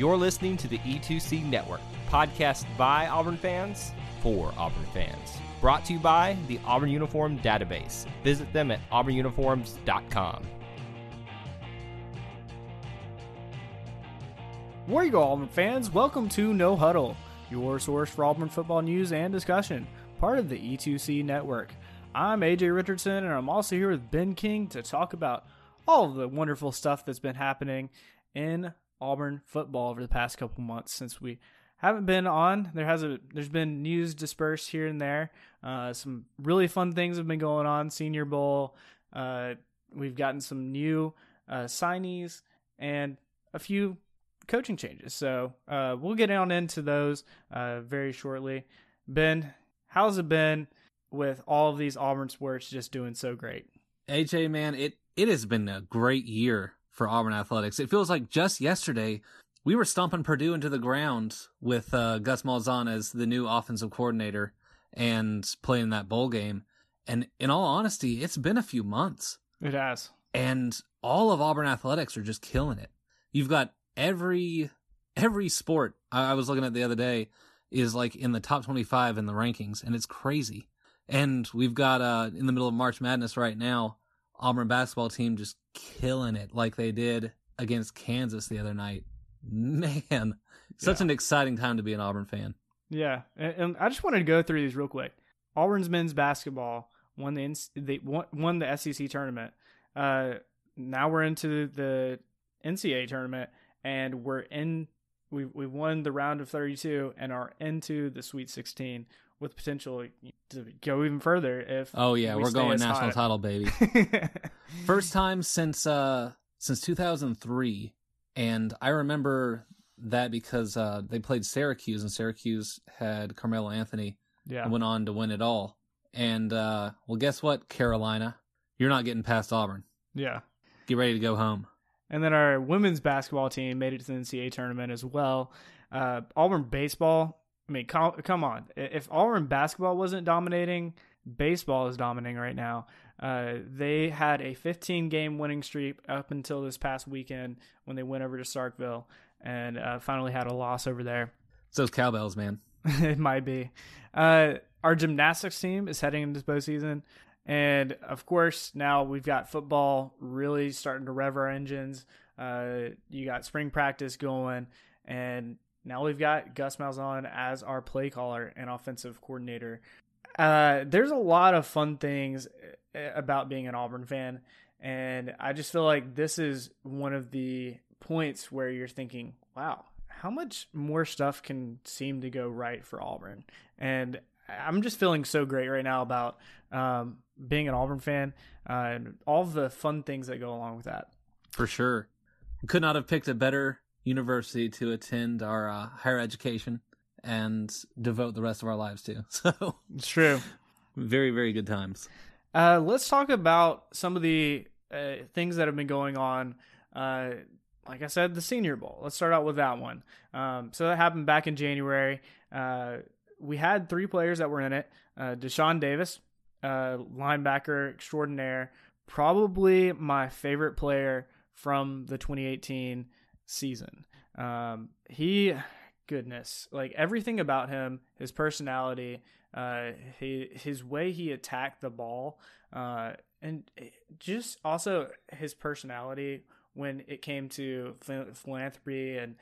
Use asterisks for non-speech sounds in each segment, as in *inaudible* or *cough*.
You're listening to the E2C Network, podcast by Auburn fans for Auburn fans. Brought to you by the Auburn Uniform Database. Visit them at auburnuniforms.com. Where you go, Auburn fans? Welcome to No Huddle, your source for Auburn football news and discussion, part of the E2C network. I'm AJ Richardson, and I'm also here with Ben King to talk about all of the wonderful stuff that's been happening in Auburn football over the past couple months since we haven't been on. There has a there's been news dispersed here and there. Uh, some really fun things have been going on. Senior Bowl. Uh, we've gotten some new uh, signees and a few coaching changes. So uh, we'll get on into those uh, very shortly. Ben, how's it been with all of these Auburn sports just doing so great? AJ, man, it it has been a great year for Auburn athletics. It feels like just yesterday we were stomping Purdue into the ground with uh, Gus Malzahn as the new offensive coordinator and playing that bowl game. And in all honesty, it's been a few months. It has. And all of Auburn athletics are just killing it. You've got every every sport I, I was looking at the other day is like in the top 25 in the rankings and it's crazy. And we've got uh in the middle of March Madness right now, Auburn basketball team just killing it like they did against Kansas the other night. Man, such Yeah. an exciting time to be an Auburn fan. Yeah, and, and I just wanted to go through these real quick. Auburn's men's basketball won the they won, won the SEC tournament. Uh, now we're into the NCAA tournament, and we're in. We we won the round of 32 and are into the Sweet 16 with potential to go even further if. Oh yeah, we are going national hot. title, baby. *laughs* First time since uh since 2003, and I remember that because uh they played Syracuse, and Syracuse had Carmelo Anthony yeah, and went on to win it all. And uh well, guess what, Carolina, you're not getting past Auburn. yeah. Get ready to go home. And then our women's basketball team made it to the NCAA tournament as well. Uh, Auburn baseball, I mean, come, come on. If Auburn basketball wasn't dominating, baseball is dominating right now. Uh, they had a 15 game winning streak up until this past weekend when they went over to Starkville and uh, finally had a loss over there. It's those cowbells, man. *laughs* it might be. Uh, our gymnastics team is heading into postseason. And of course, now we've got football really starting to rev our engines. Uh, you got spring practice going, and now we've got Gus Malzahn as our play caller and offensive coordinator. Uh, there's a lot of fun things uh, about being an Auburn fan, and I just feel like this is one of the points where you're thinking, "Wow, how much more stuff can seem to go right for Auburn?" And I'm just feeling so great right now about um, being an Auburn fan uh, and all the fun things that go along with that. For sure. Could not have picked a better university to attend our uh, higher education and devote the rest of our lives to. *laughs* So, It's true. very, very good times. Uh, let's talk about some of the uh, things that have been going on. Uh, like I said, the Senior Bowl. Let's start out with that one. Um, so that happened back in January. Uh, we had three players that were in it. Uh, Deshaun Davis, uh, linebacker extraordinaire, probably my favorite player from the 2018 season. Um, he, goodness, like everything about him, his personality, uh, he, his way he attacked the ball, uh, and just also his personality when it came to philanthropy and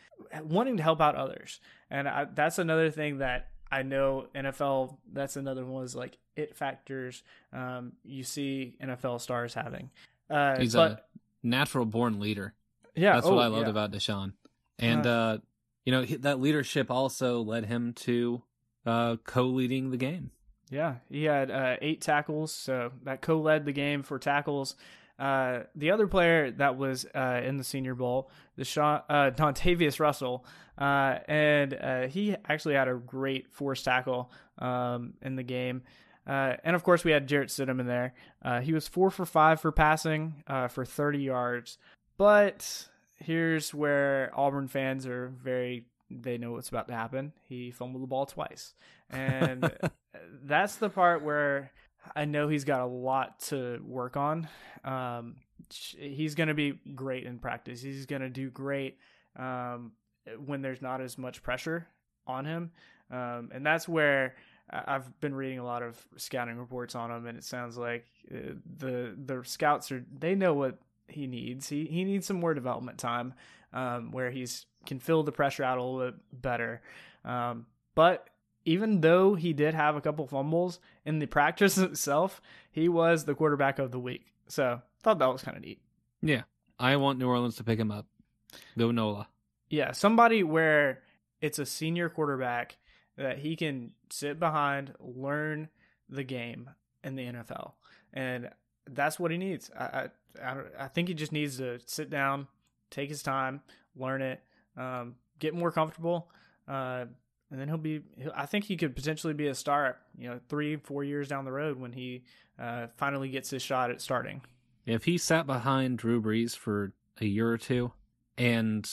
wanting to help out others. And I, that's another thing that I know NFL. That's another one is like it factors. Um, you see NFL stars having. Uh, He's but, a natural born leader. Yeah, That's oh, what I loved yeah. about Deshaun. And, Uh, uh, you know, he- that leadership also led him to uh, co leading the game. Yeah, he had uh, eight tackles, so that co-led the game for tackles. Uh, the other player that was uh, in the Senior Bowl, Deshaun, uh, Dontavius Russell, uh, and uh, he actually had a great force tackle um, in the game. Uh, and of course, we had Jarrett Stidham in there. Uh, he was four for five for passing uh, for 30 yards. But here's where Auburn fans are very, they know what's about to happen. He fumbled the ball twice. And *laughs* that's the part where I know he's got a lot to work on. Um, he's going to be great in practice. He's going to do great um, when there's not as much pressure on him. Um, and that's where I've been reading a lot of scouting reports on him, and it sounds like uh, the the scouts are they know what he needs. He he needs some more development time, um, where he's can fill the pressure out a little bit better. Um, but even though he did have a couple fumbles in the practice *laughs* itself, he was the quarterback of the week. So thought that was kind of neat. Yeah, I want New Orleans to pick him up. Go Nola. Yeah, somebody where it's a senior quarterback that he can sit behind, learn the game in the NFL, and that's what he needs. I I, I think he just needs to sit down, take his time, learn it, um, get more comfortable, uh, and then he'll be. He'll, I think he could potentially be a star. You know, three four years down the road when he uh, finally gets his shot at starting. If he sat behind Drew Brees for a year or two, and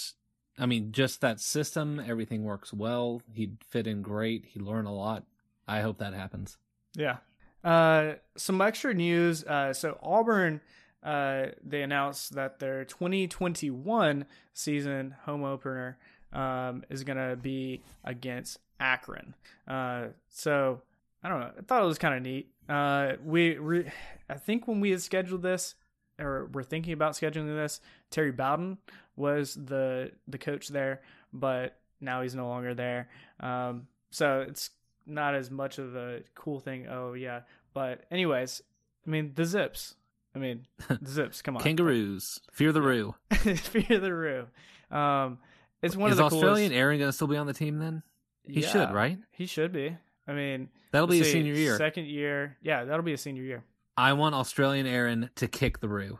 I mean, just that system, everything works well. He'd fit in great. He'd learn a lot. I hope that happens. Yeah. Uh, some extra news. Uh, so Auburn, uh, they announced that their 2021 season home opener um, is going to be against Akron. Uh, so I don't know. I thought it was kind of neat. Uh, we, re- I think when we had scheduled this, or we're thinking about scheduling this, Terry Bowden was the the coach there, but now he's no longer there. Um, so it's not as much of a cool thing. Oh yeah, but anyways, I mean the Zips. I mean *laughs* Zips. Come on, kangaroos. *laughs* Fear the Roo. *laughs* Fear the Roo. Um, it's one Is of the Australian coolest... Aaron going to still be on the team then? He Yeah, should, right? He should be. I mean, That'll be let's senior year. Second year. Yeah, that'll be a senior year. I want Australian Aaron to kick the Roo.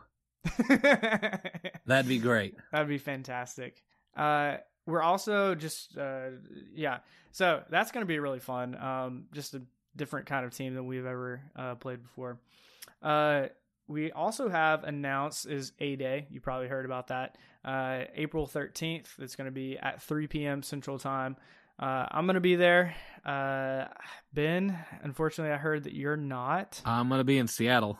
That'd be great. That'd be fantastic. Uh, we're also just uh, yeah. So that's going to be really fun. Um, just a different kind of team than we've ever uh, played before. We also have announced is A-Day. You probably heard about that. Uh, April thirteenth. It's going to be at three p.m. Central Time. Uh, I'm going to be there. Uh, ben, unfortunately, I heard that you're not. I'm going to be in Seattle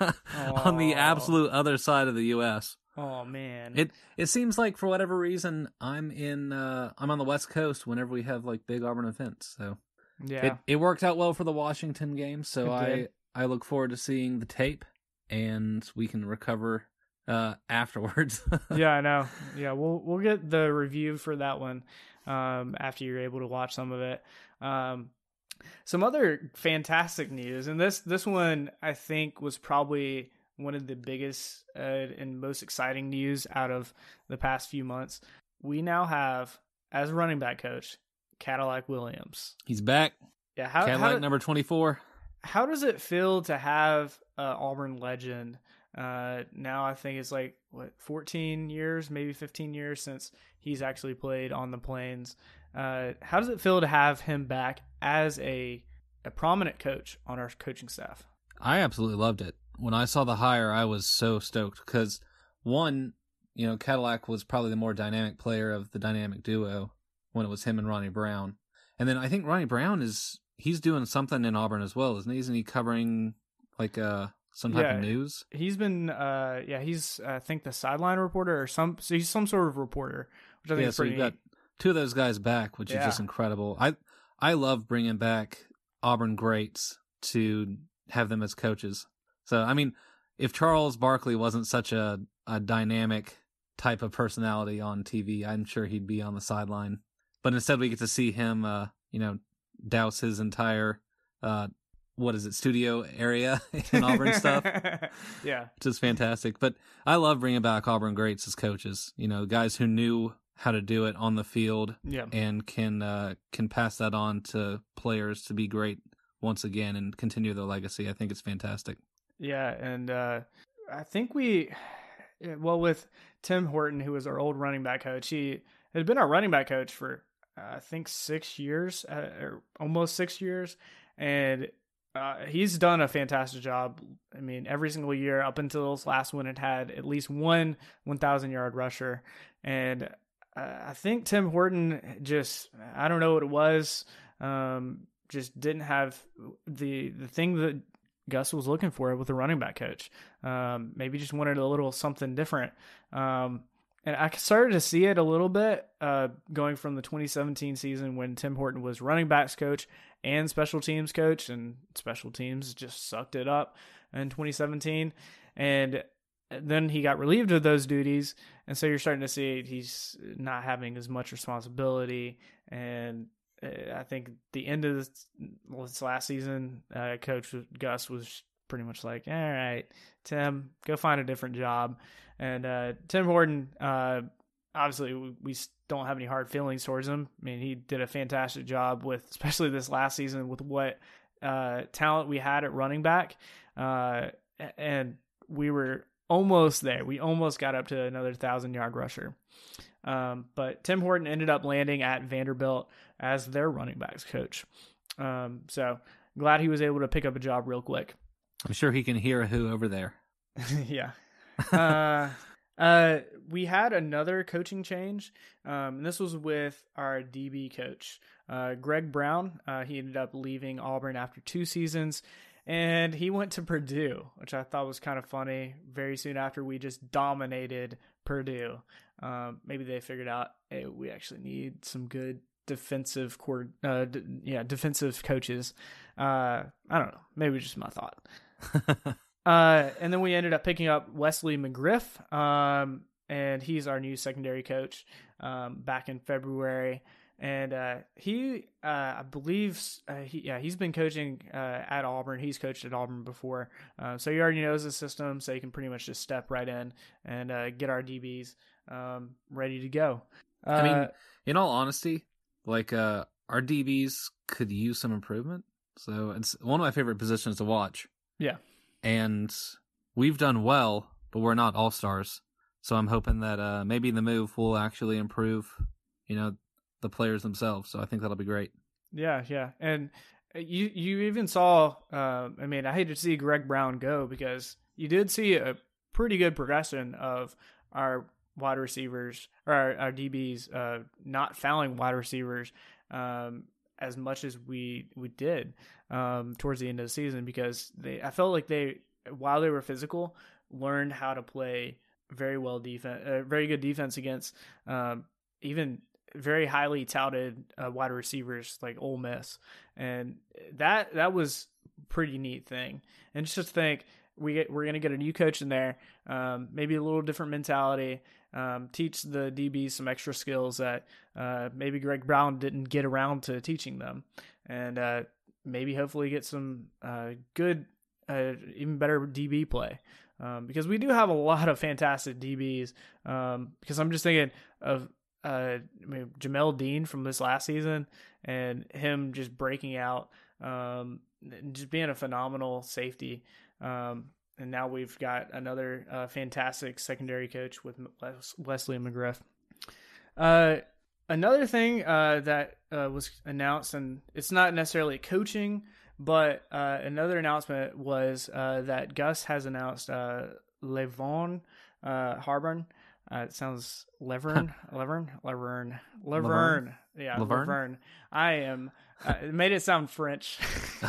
*laughs* on the absolute other side of the U.S. Oh man. It it seems like for whatever reason I'm in uh I'm on the West Coast whenever we have like big Auburn events. So yeah. it it worked out well for the Washington game. So I. I look forward to seeing the tape and we can recover uh afterwards. *laughs* yeah, I know. Yeah, we'll we'll get the review for that one um, after you're able to watch some of it. Um, some other fantastic news, and this this one I think was probably one of the biggest uh, and most exciting news out of the past few months. We now have as running back coach Cadillac Williams. He's back. Yeah, how Cadillac how, do- number 24. How does it feel to have Auburn legend? Uh, now I think it's like what 14 years, maybe 15 years since he's actually played on the plains. Uh, how does it feel to have him back as a a prominent coach on our coaching staff? I absolutely loved it. When I saw the hire, I was so stoked because one, you know, Cadillac was probably the more dynamic player of the dynamic duo when it was him and Ronnie Brown. And then I think Ronnie Brown is he's doing something in Auburn as well, isn't he? Isn't he covering like uh some type Yeah. of news? He's been, uh, yeah, he's I think the sideline reporter or some, so he's some sort of reporter, which I think yeah, is so pretty you've got two of those guys back, which is just incredible. I I love bringing back Auburn greats to have them as coaches. So I mean, if Charles Barkley wasn't such a a dynamic type of personality on TV, I'm sure he'd be on the sideline. But instead, we get to see him, uh, you know, douse his entire uh, what is it, studio area *laughs* in Auburn stuff *laughs* yeah, which is fantastic. But I love bringing back Auburn greats as coaches. You know, guys who knew how to do it on the field yeah. and can uh, can pass that on to players to be great once again and continue their legacy. I think it's fantastic. Yeah, and uh, I think we, *sighs* well, with Tim Horton, who was our old running back coach, he had been our running back coach for I think six years, uh, or almost six years, and uh, he's done a fantastic job. I mean, every single year up until this last one, it had at least one 1,000 yard rusher, and uh, I think Tim Horton just I don't know what it was, um, just didn't have the the thing that Gus was looking for with a running back coach. Um, maybe just wanted a little something different. Um, and I started to see it a little bit uh, going from the 2017 season when Tim Horton was running backs coach and special teams coach, and special teams just sucked it up in 2017. And then he got relieved of those duties, and so you're starting to see he's not having as much responsibility. And uh, I think the end of this, this last season, uh, Coach Gus was pretty much like, "All right, Tim, go find a different job." And uh, Tim Horton, uh, obviously, we, we don't have any hard feelings towards him. I mean, he did a fantastic job with, especially this last season, with what uh, talent we had at running back, uh, and we were almost there. We almost got up to another thousand yard rusher. Um, but Tim Horton ended up landing at Vanderbilt as their running backs coach. Um, so glad he was able to pick up a job real quick. I'm sure he can hear who over there. *laughs* yeah. uh, uh, we had another coaching change. Um, and this was with our DB coach, uh, Greg Brown. Uh, he ended up leaving Auburn after two seasons and he went to Purdue, which I thought was kind of funny. Very soon after we just dominated Purdue, um, maybe they figured out hey, we actually need some good defensive core, uh, d- yeah, defensive coaches. Uh, I don't know, maybe just my thought. Uh, and then we ended up picking up Wesley McGriff, um, and he's our new secondary coach um, back in February and uh, he, uh, I believe, uh, he yeah he's been coaching uh, at Auburn. He's coached at Auburn before, uh, so he already knows the system. So he can pretty much just step right in and uh, get our DBs um, ready to go. I mean, in all honesty, like our DBs could use some improvement. So it's one of my favorite positions to watch. Yeah, and we've done well, but we're not all stars. So I'm hoping that uh, maybe the move will actually improve. You know, the players themselves. So I think that'll be great. Yeah, yeah, and uh, you you even saw. Uh, I mean, I hate to see Greg Brown go because you did see a pretty good progression of our wide receivers or our, our DBs uh, not fouling wide receivers um, as much as we we did um, towards the end of the season because they I felt like they while they were physical learned how to play very well defense, uh, very good defense against um, even very highly touted uh, wide receivers like Ole Miss, and that that was pretty neat thing. And just think, we get, we're gonna get a new coach in there, um, maybe a little different mentality, um, teach the DBs some extra skills that uh, maybe Greg Brown didn't get around to teaching them, and uh, maybe hopefully get some uh, good, uh, even better DB play. Um, because we do have a lot of fantastic DBs. Um, because I'm just thinking of uh, I mean, Jamel Dean from this last season and him just breaking out, um, just being a phenomenal safety. Um, and now we've got another uh, fantastic secondary coach with Wesley McGriff. Uh, another thing uh, that uh, was announced, and it's not necessarily coaching, but uh, another announcement was uh, that Gus has announced uh, Levon uh, Harbin uh, it sounds Levern, Levern, Levern, Levern. Yeah, Levern. I am. Uh, it made it sound French. *laughs*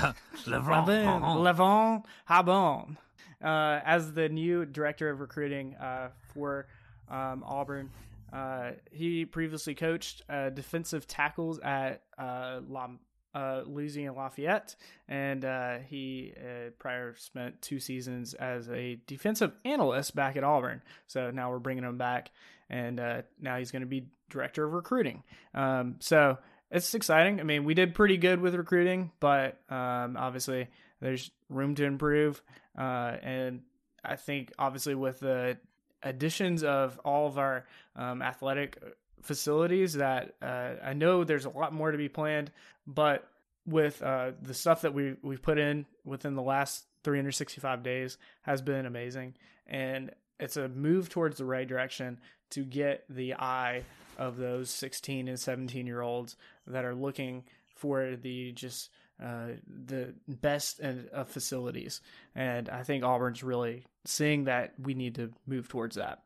Levern, Levon Habon, uh, as the new director of recruiting uh, for um, Auburn. Uh, he previously coached uh, defensive tackles at uh, La uh, Louisiana Lafayette, and he prior spent two seasons as a defensive analyst back at Auburn. So now we're bringing him back, and now he's going to be director of recruiting. Um, so it's exciting. I mean, we did pretty good with recruiting, but um, obviously there's room to improve, uh, and I think obviously with the additions of all of our um, athletic facilities that uh, I know there's a lot more to be planned, but with uh, the stuff that we we've put in within the last 365 days has been amazing, and it's a move towards the right direction to get the eye of those 16 and 17 year olds that are looking for the just uh, the best of facilities. And I think Auburn's really seeing that we need to move towards that.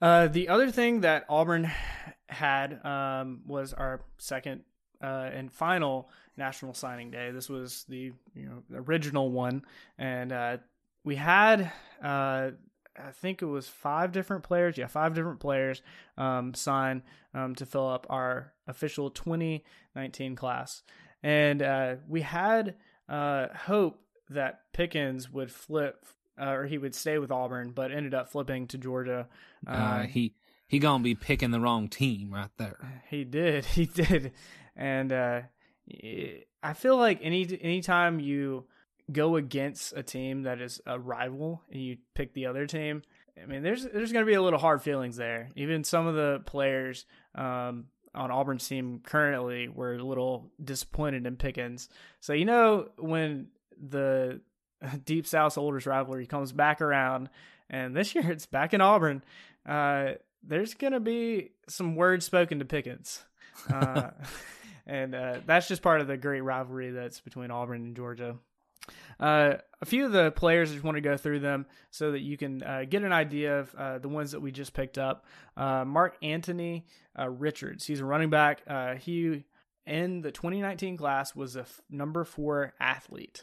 Uh, the other thing that Auburn had um, was our second uh, and final National Signing Day. This was the you know original one, and uh, we had uh, I think it was five different players. Yeah, five different players um, sign um, to fill up our official 2019 class, and uh, we had uh, hope that Pickens would flip uh, or he would stay with Auburn, but ended up flipping to Georgia. Uh, he he gonna be picking the wrong team right there. *laughs* He did, *laughs* he did, and uh, I feel like any anytime you go against a team that is a rival and you pick the other team, I mean, there's there's going to be a little hard feelings there. Even some of the players um, on Auburn's team currently were a little disappointed in Pickens. So you know when the *laughs* Deep South's Oldest rivalry comes back around, and this year *laughs* it's back in Auburn. Uh, there's going to be some words spoken to Pickens. Uh, *laughs* and uh, that's just part of the great rivalry that's between Auburn and Georgia. Uh, a few of the players, I just want to go through them so that you can uh, get an idea of uh, the ones that we just picked up. Uh, Mark Anthony uh, Richards, he's a running back. Uh, he in the 2019 class was a f- number four athlete.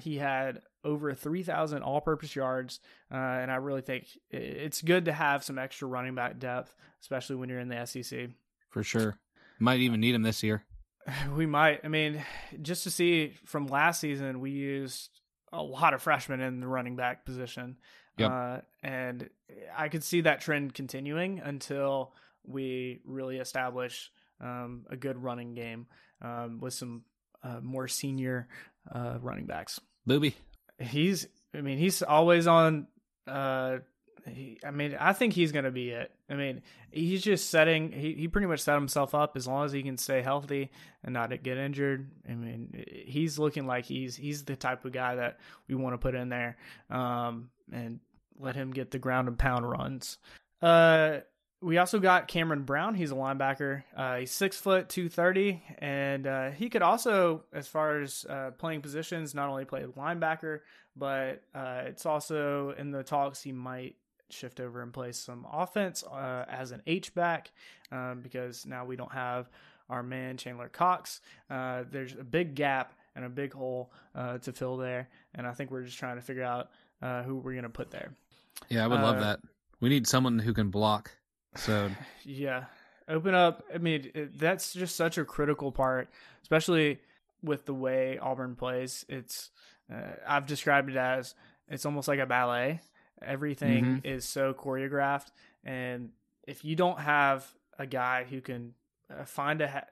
he had over 3,000 all-purpose yards, and I really think it's good to have some extra running back depth, especially when you're in the SEC. For sure, might even need him this year. *sighs* We might. I mean, just to see from last season, we used a lot of freshmen in the running back position. Yep. Uh, and I could see that trend continuing until we really establish um, a good running game um, with some uh, more senior uh, running backs. Boobee. He's, I mean, he's always on uh, he, I mean, I think he's going to be it. I mean, he's just setting, he, he pretty much set himself up as long as he can stay healthy and not get injured. I mean, he's looking like he's, he's the type of guy that we want to put in there um, and let him get the ground and pound runs. Uh, we also got Cameron Brown. He's a linebacker. Uh, he's six foot two thirty, and uh, he could also, as far as uh, playing positions, not only play linebacker, but uh, it's also in the talks he might shift over and play some offense uh, as an H back um, because now we don't have our man Chandler Cox. Uh, there's a big gap and a big hole uh, to fill there, and I think we're just trying to figure out uh, who we're going to put there. Yeah, I would love uh, that. We need someone who can block. So *laughs* yeah, open up. I mean, it, that's just such a critical part, especially with the way Auburn plays. It's uh, I've described it as it's almost like a ballet Everything mm-hmm. is so choreographed, and if you don't have a guy who can uh, find a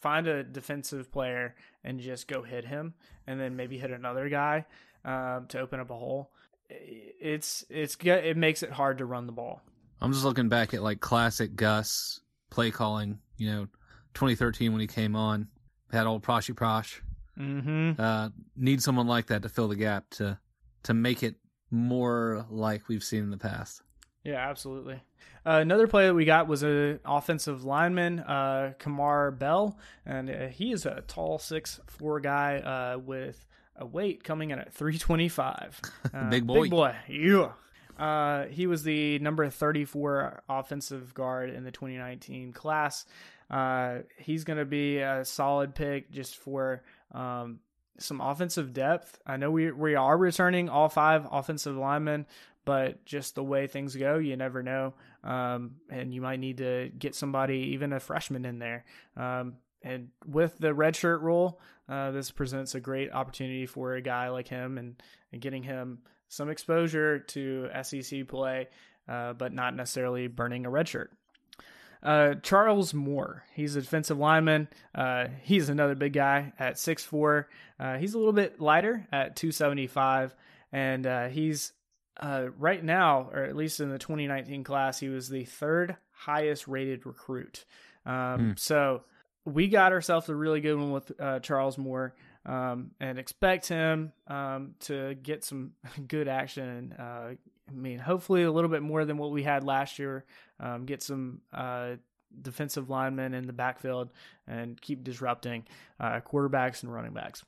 find a defensive player and just go hit him, and then maybe hit another guy um, to open up a hole, it's it's it makes it hard to run the ball. I'm just looking back at like classic Gus play calling. You know, 2013 when he came on, had old Proshy Prosch. Mm-hmm. Uh, need someone like that to fill the gap to to make it more like we've seen in the past. Yeah, absolutely. Uh, another play that we got was an offensive lineman, uh, Kamar Bell, and uh, he is a tall six four guy uh, with a weight coming in at three twenty five. *laughs* Uh, big boy, big boy, yeah. Uh, he was the number thirty four offensive guard in the twenty nineteen class. he's going to be a solid pick just for um, some offensive depth. I know we we are returning all five offensive linemen, but just the way things go, you never know. Um, and you might need to get somebody, even a freshman, in there. Um, and with the redshirt rule, uh, this presents a great opportunity for a guy like him and, and getting him some exposure to SEC play, uh, but not necessarily burning a redshirt. Uh, Charles Moore, he's a defensive lineman. Uh, he's another big guy at 6'4. Uh, he's a little bit lighter at 275. And uh, he's uh, right now, or at least in the 2019 class, he was the third highest rated recruit. Um, mm. So we got ourselves a really good one with uh, Charles Moore. um, and expect him um, to get some *laughs* good action. Uh, I mean, hopefully a little bit more than what we had last year. Um, get some uh, defensive linemen in the backfield and keep disrupting uh, quarterbacks and running backs.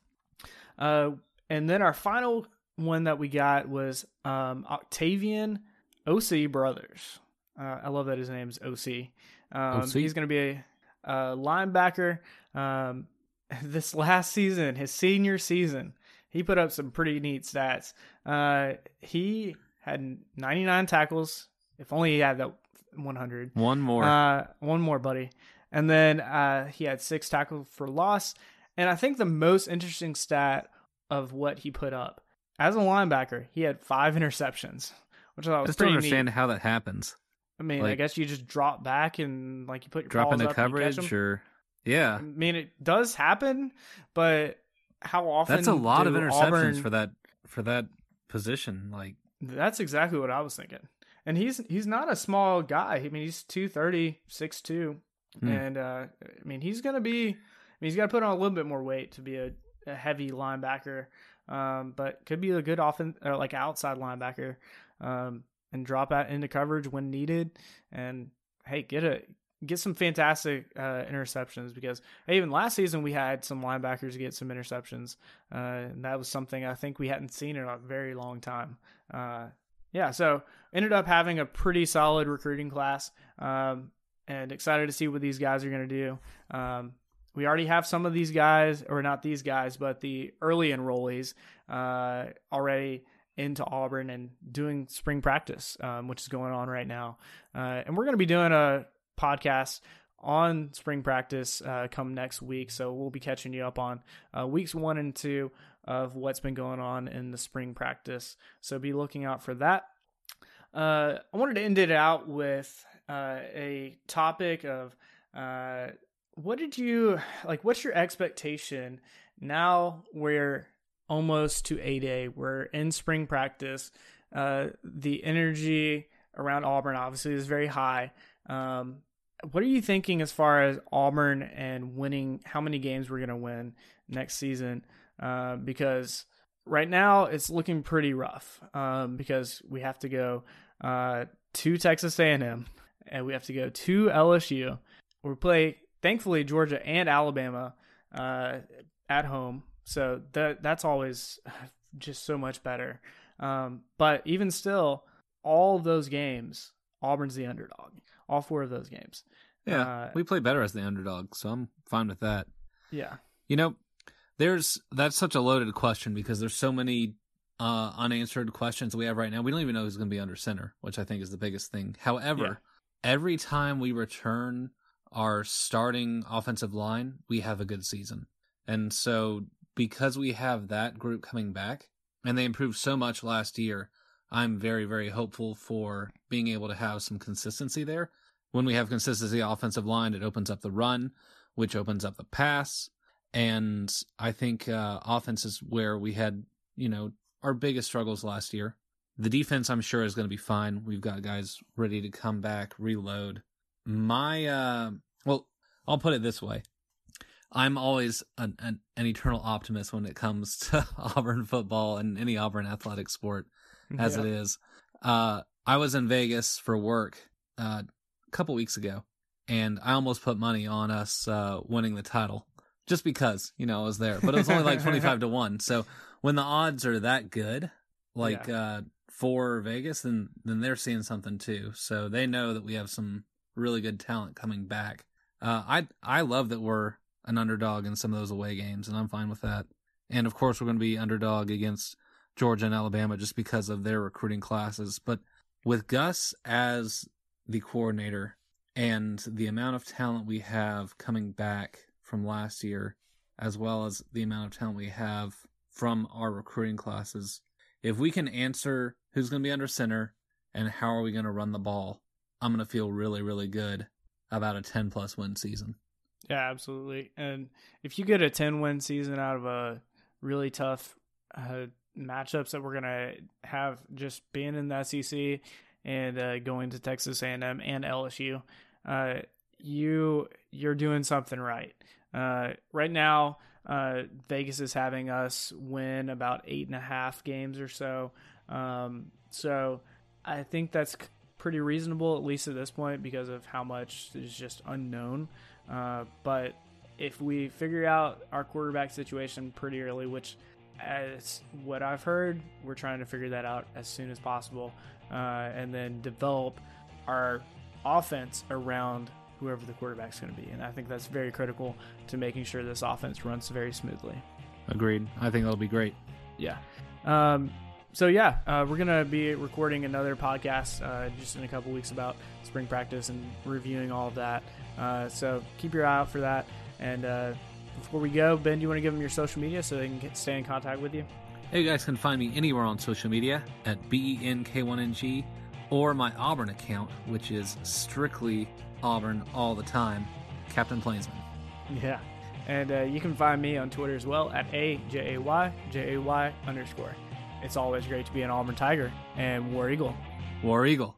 Uh, and then our final one that we got was um, Octavian OC Brothers. Uh, I love that his name's OC. Um, OC? He's going to be a, a linebacker. Um, *laughs* this last season, his senior season, he put up some pretty neat stats. Uh, he had 99 tackles. If only he had that 100. One more. Uh, one more, buddy. And then uh, he had six tackles for loss. And I think the most interesting stat of what he put up as a linebacker, he had five interceptions, which I thought I was just don't pretty understand neat. how that happens. I mean, I guess you just drop back and like you put your Drop into up and you catch coverage or yeah. I mean, it does happen, but how often? That's a lot of interceptions Auburn- for that for that position. Like That's exactly what I was thinking. And he's he's not a small guy. I mean, he's 230, 6'2", Hmm. and uh, I mean he's gonna be. I mean, he's got to put on a little bit more weight to be a, a heavy linebacker, um, but could be a good offen or like outside linebacker, um, and drop out into coverage when needed. And hey, get a get some fantastic uh, interceptions because hey, even last season we had some linebackers get some interceptions, uh, and that was something I think we hadn't seen in a very long time. Uh, yeah, so ended up having a pretty solid recruiting class, um, and excited to see what these guys are going to do. Um, we already have some of these guys, or not these guys, but the early enrollees uh, already into Auburn and doing spring practice, um, which is going on right now. Uh, and we're going to be doing a podcast on spring practice uh, come next week. So we'll be catching you up on uh, weeks one and two of what's been going on in the spring practice. So be looking out for that. Uh, I wanted to end it out with uh, a topic of uh, what did you like? What's your expectation now? We're almost to A-Day. We're in spring practice. Uh, the energy around Auburn obviously is very high. Um, what are you thinking as far as Auburn and winning? How many games we're going to win next season? Uh, because right now it's looking pretty rough. Um, because we have to go uh, to Texas A&M and we have to go to LSU. We play thankfully Georgia and Alabama uh, at home, so that that's always *laughs* just so much better. Um, but even still, all of those games, Auburn's the underdog. All four of those games. yeah, Uh, we play better as the underdog, so I'm fine with that. Yeah. You know, there's that's such a loaded question because there's so many uh, unanswered questions we have right now. We don't even know who's going to be under center, which I think is the biggest thing. However, every time we return our starting offensive line, we have a good season. And so because we have that group coming back and they improved so much last year, I'm very, very hopeful for being able to have some consistency there. When we have consistency offensive line, it opens up the run, which opens up the pass. And I think uh, offense is where we had, you know, our biggest struggles last year. The defense, I'm sure, is going to be fine. We've got guys ready to come back, reload. My, uh, well, I'll put it this way. I'm always an, an, an eternal optimist when it comes *laughs* to Auburn football and any Auburn athletic sport as Yeah. it is. Uh, I was in Vegas for work uh, a couple weeks ago, and I almost put money on us uh, winning the title just because you know I was there. But it was only like twenty five to *laughs* one. So when the odds are that good, like uh, for Vegas, then then they're seeing something too. So they know that we have some really good talent coming back. Uh, I I love that we're an underdog in some of those away games, and I'm fine with that. And of course, we're going to be underdog against Georgia and Alabama just because of their recruiting classes. But with Gus as the coordinator and the amount of talent we have coming back from last year, as well as the amount of talent we have from our recruiting classes, if we can answer who's going to be under center and how are we going to run the ball, I'm going to feel really, really good about a 10 plus win season. Yeah, absolutely. And if you get a 10 win season out of a really tough uh, matchups that we're going to have just being in the SEC and uh, going to Texas A&M and LSU, uh, you you're doing something right. Uh, right now, Uh, Vegas is having us win about eight and a half games or so. Um, so I think that's pretty reasonable, at least at this point, because of how much is just unknown. Uh, but if we figure out our quarterback situation pretty early, which as what I've heard, we're trying to figure that out as soon as possible, uh, and then develop our offense around whoever the quarterback's going to be. And I think that's very critical to making sure this offense runs very smoothly. Agreed. I think that'll be great. Yeah. Um, so yeah, uh, we're gonna be recording another podcast uh, just in a couple weeks about spring practice and reviewing all of that. Uh, so keep your eye out for that. And uh, before we go, Ben, do you want to give them your social media so they can get, stay in contact with you? Hey, you guys can find me anywhere on social media at BENK1NG or my Auburn account, which is strictly Auburn all the time, Captain Plainsman. Yeah. And uh, you can find me on Twitter as well at A J A Y J A Y underscore. It's always great to be an Auburn Tiger and War Eagle. War Eagle.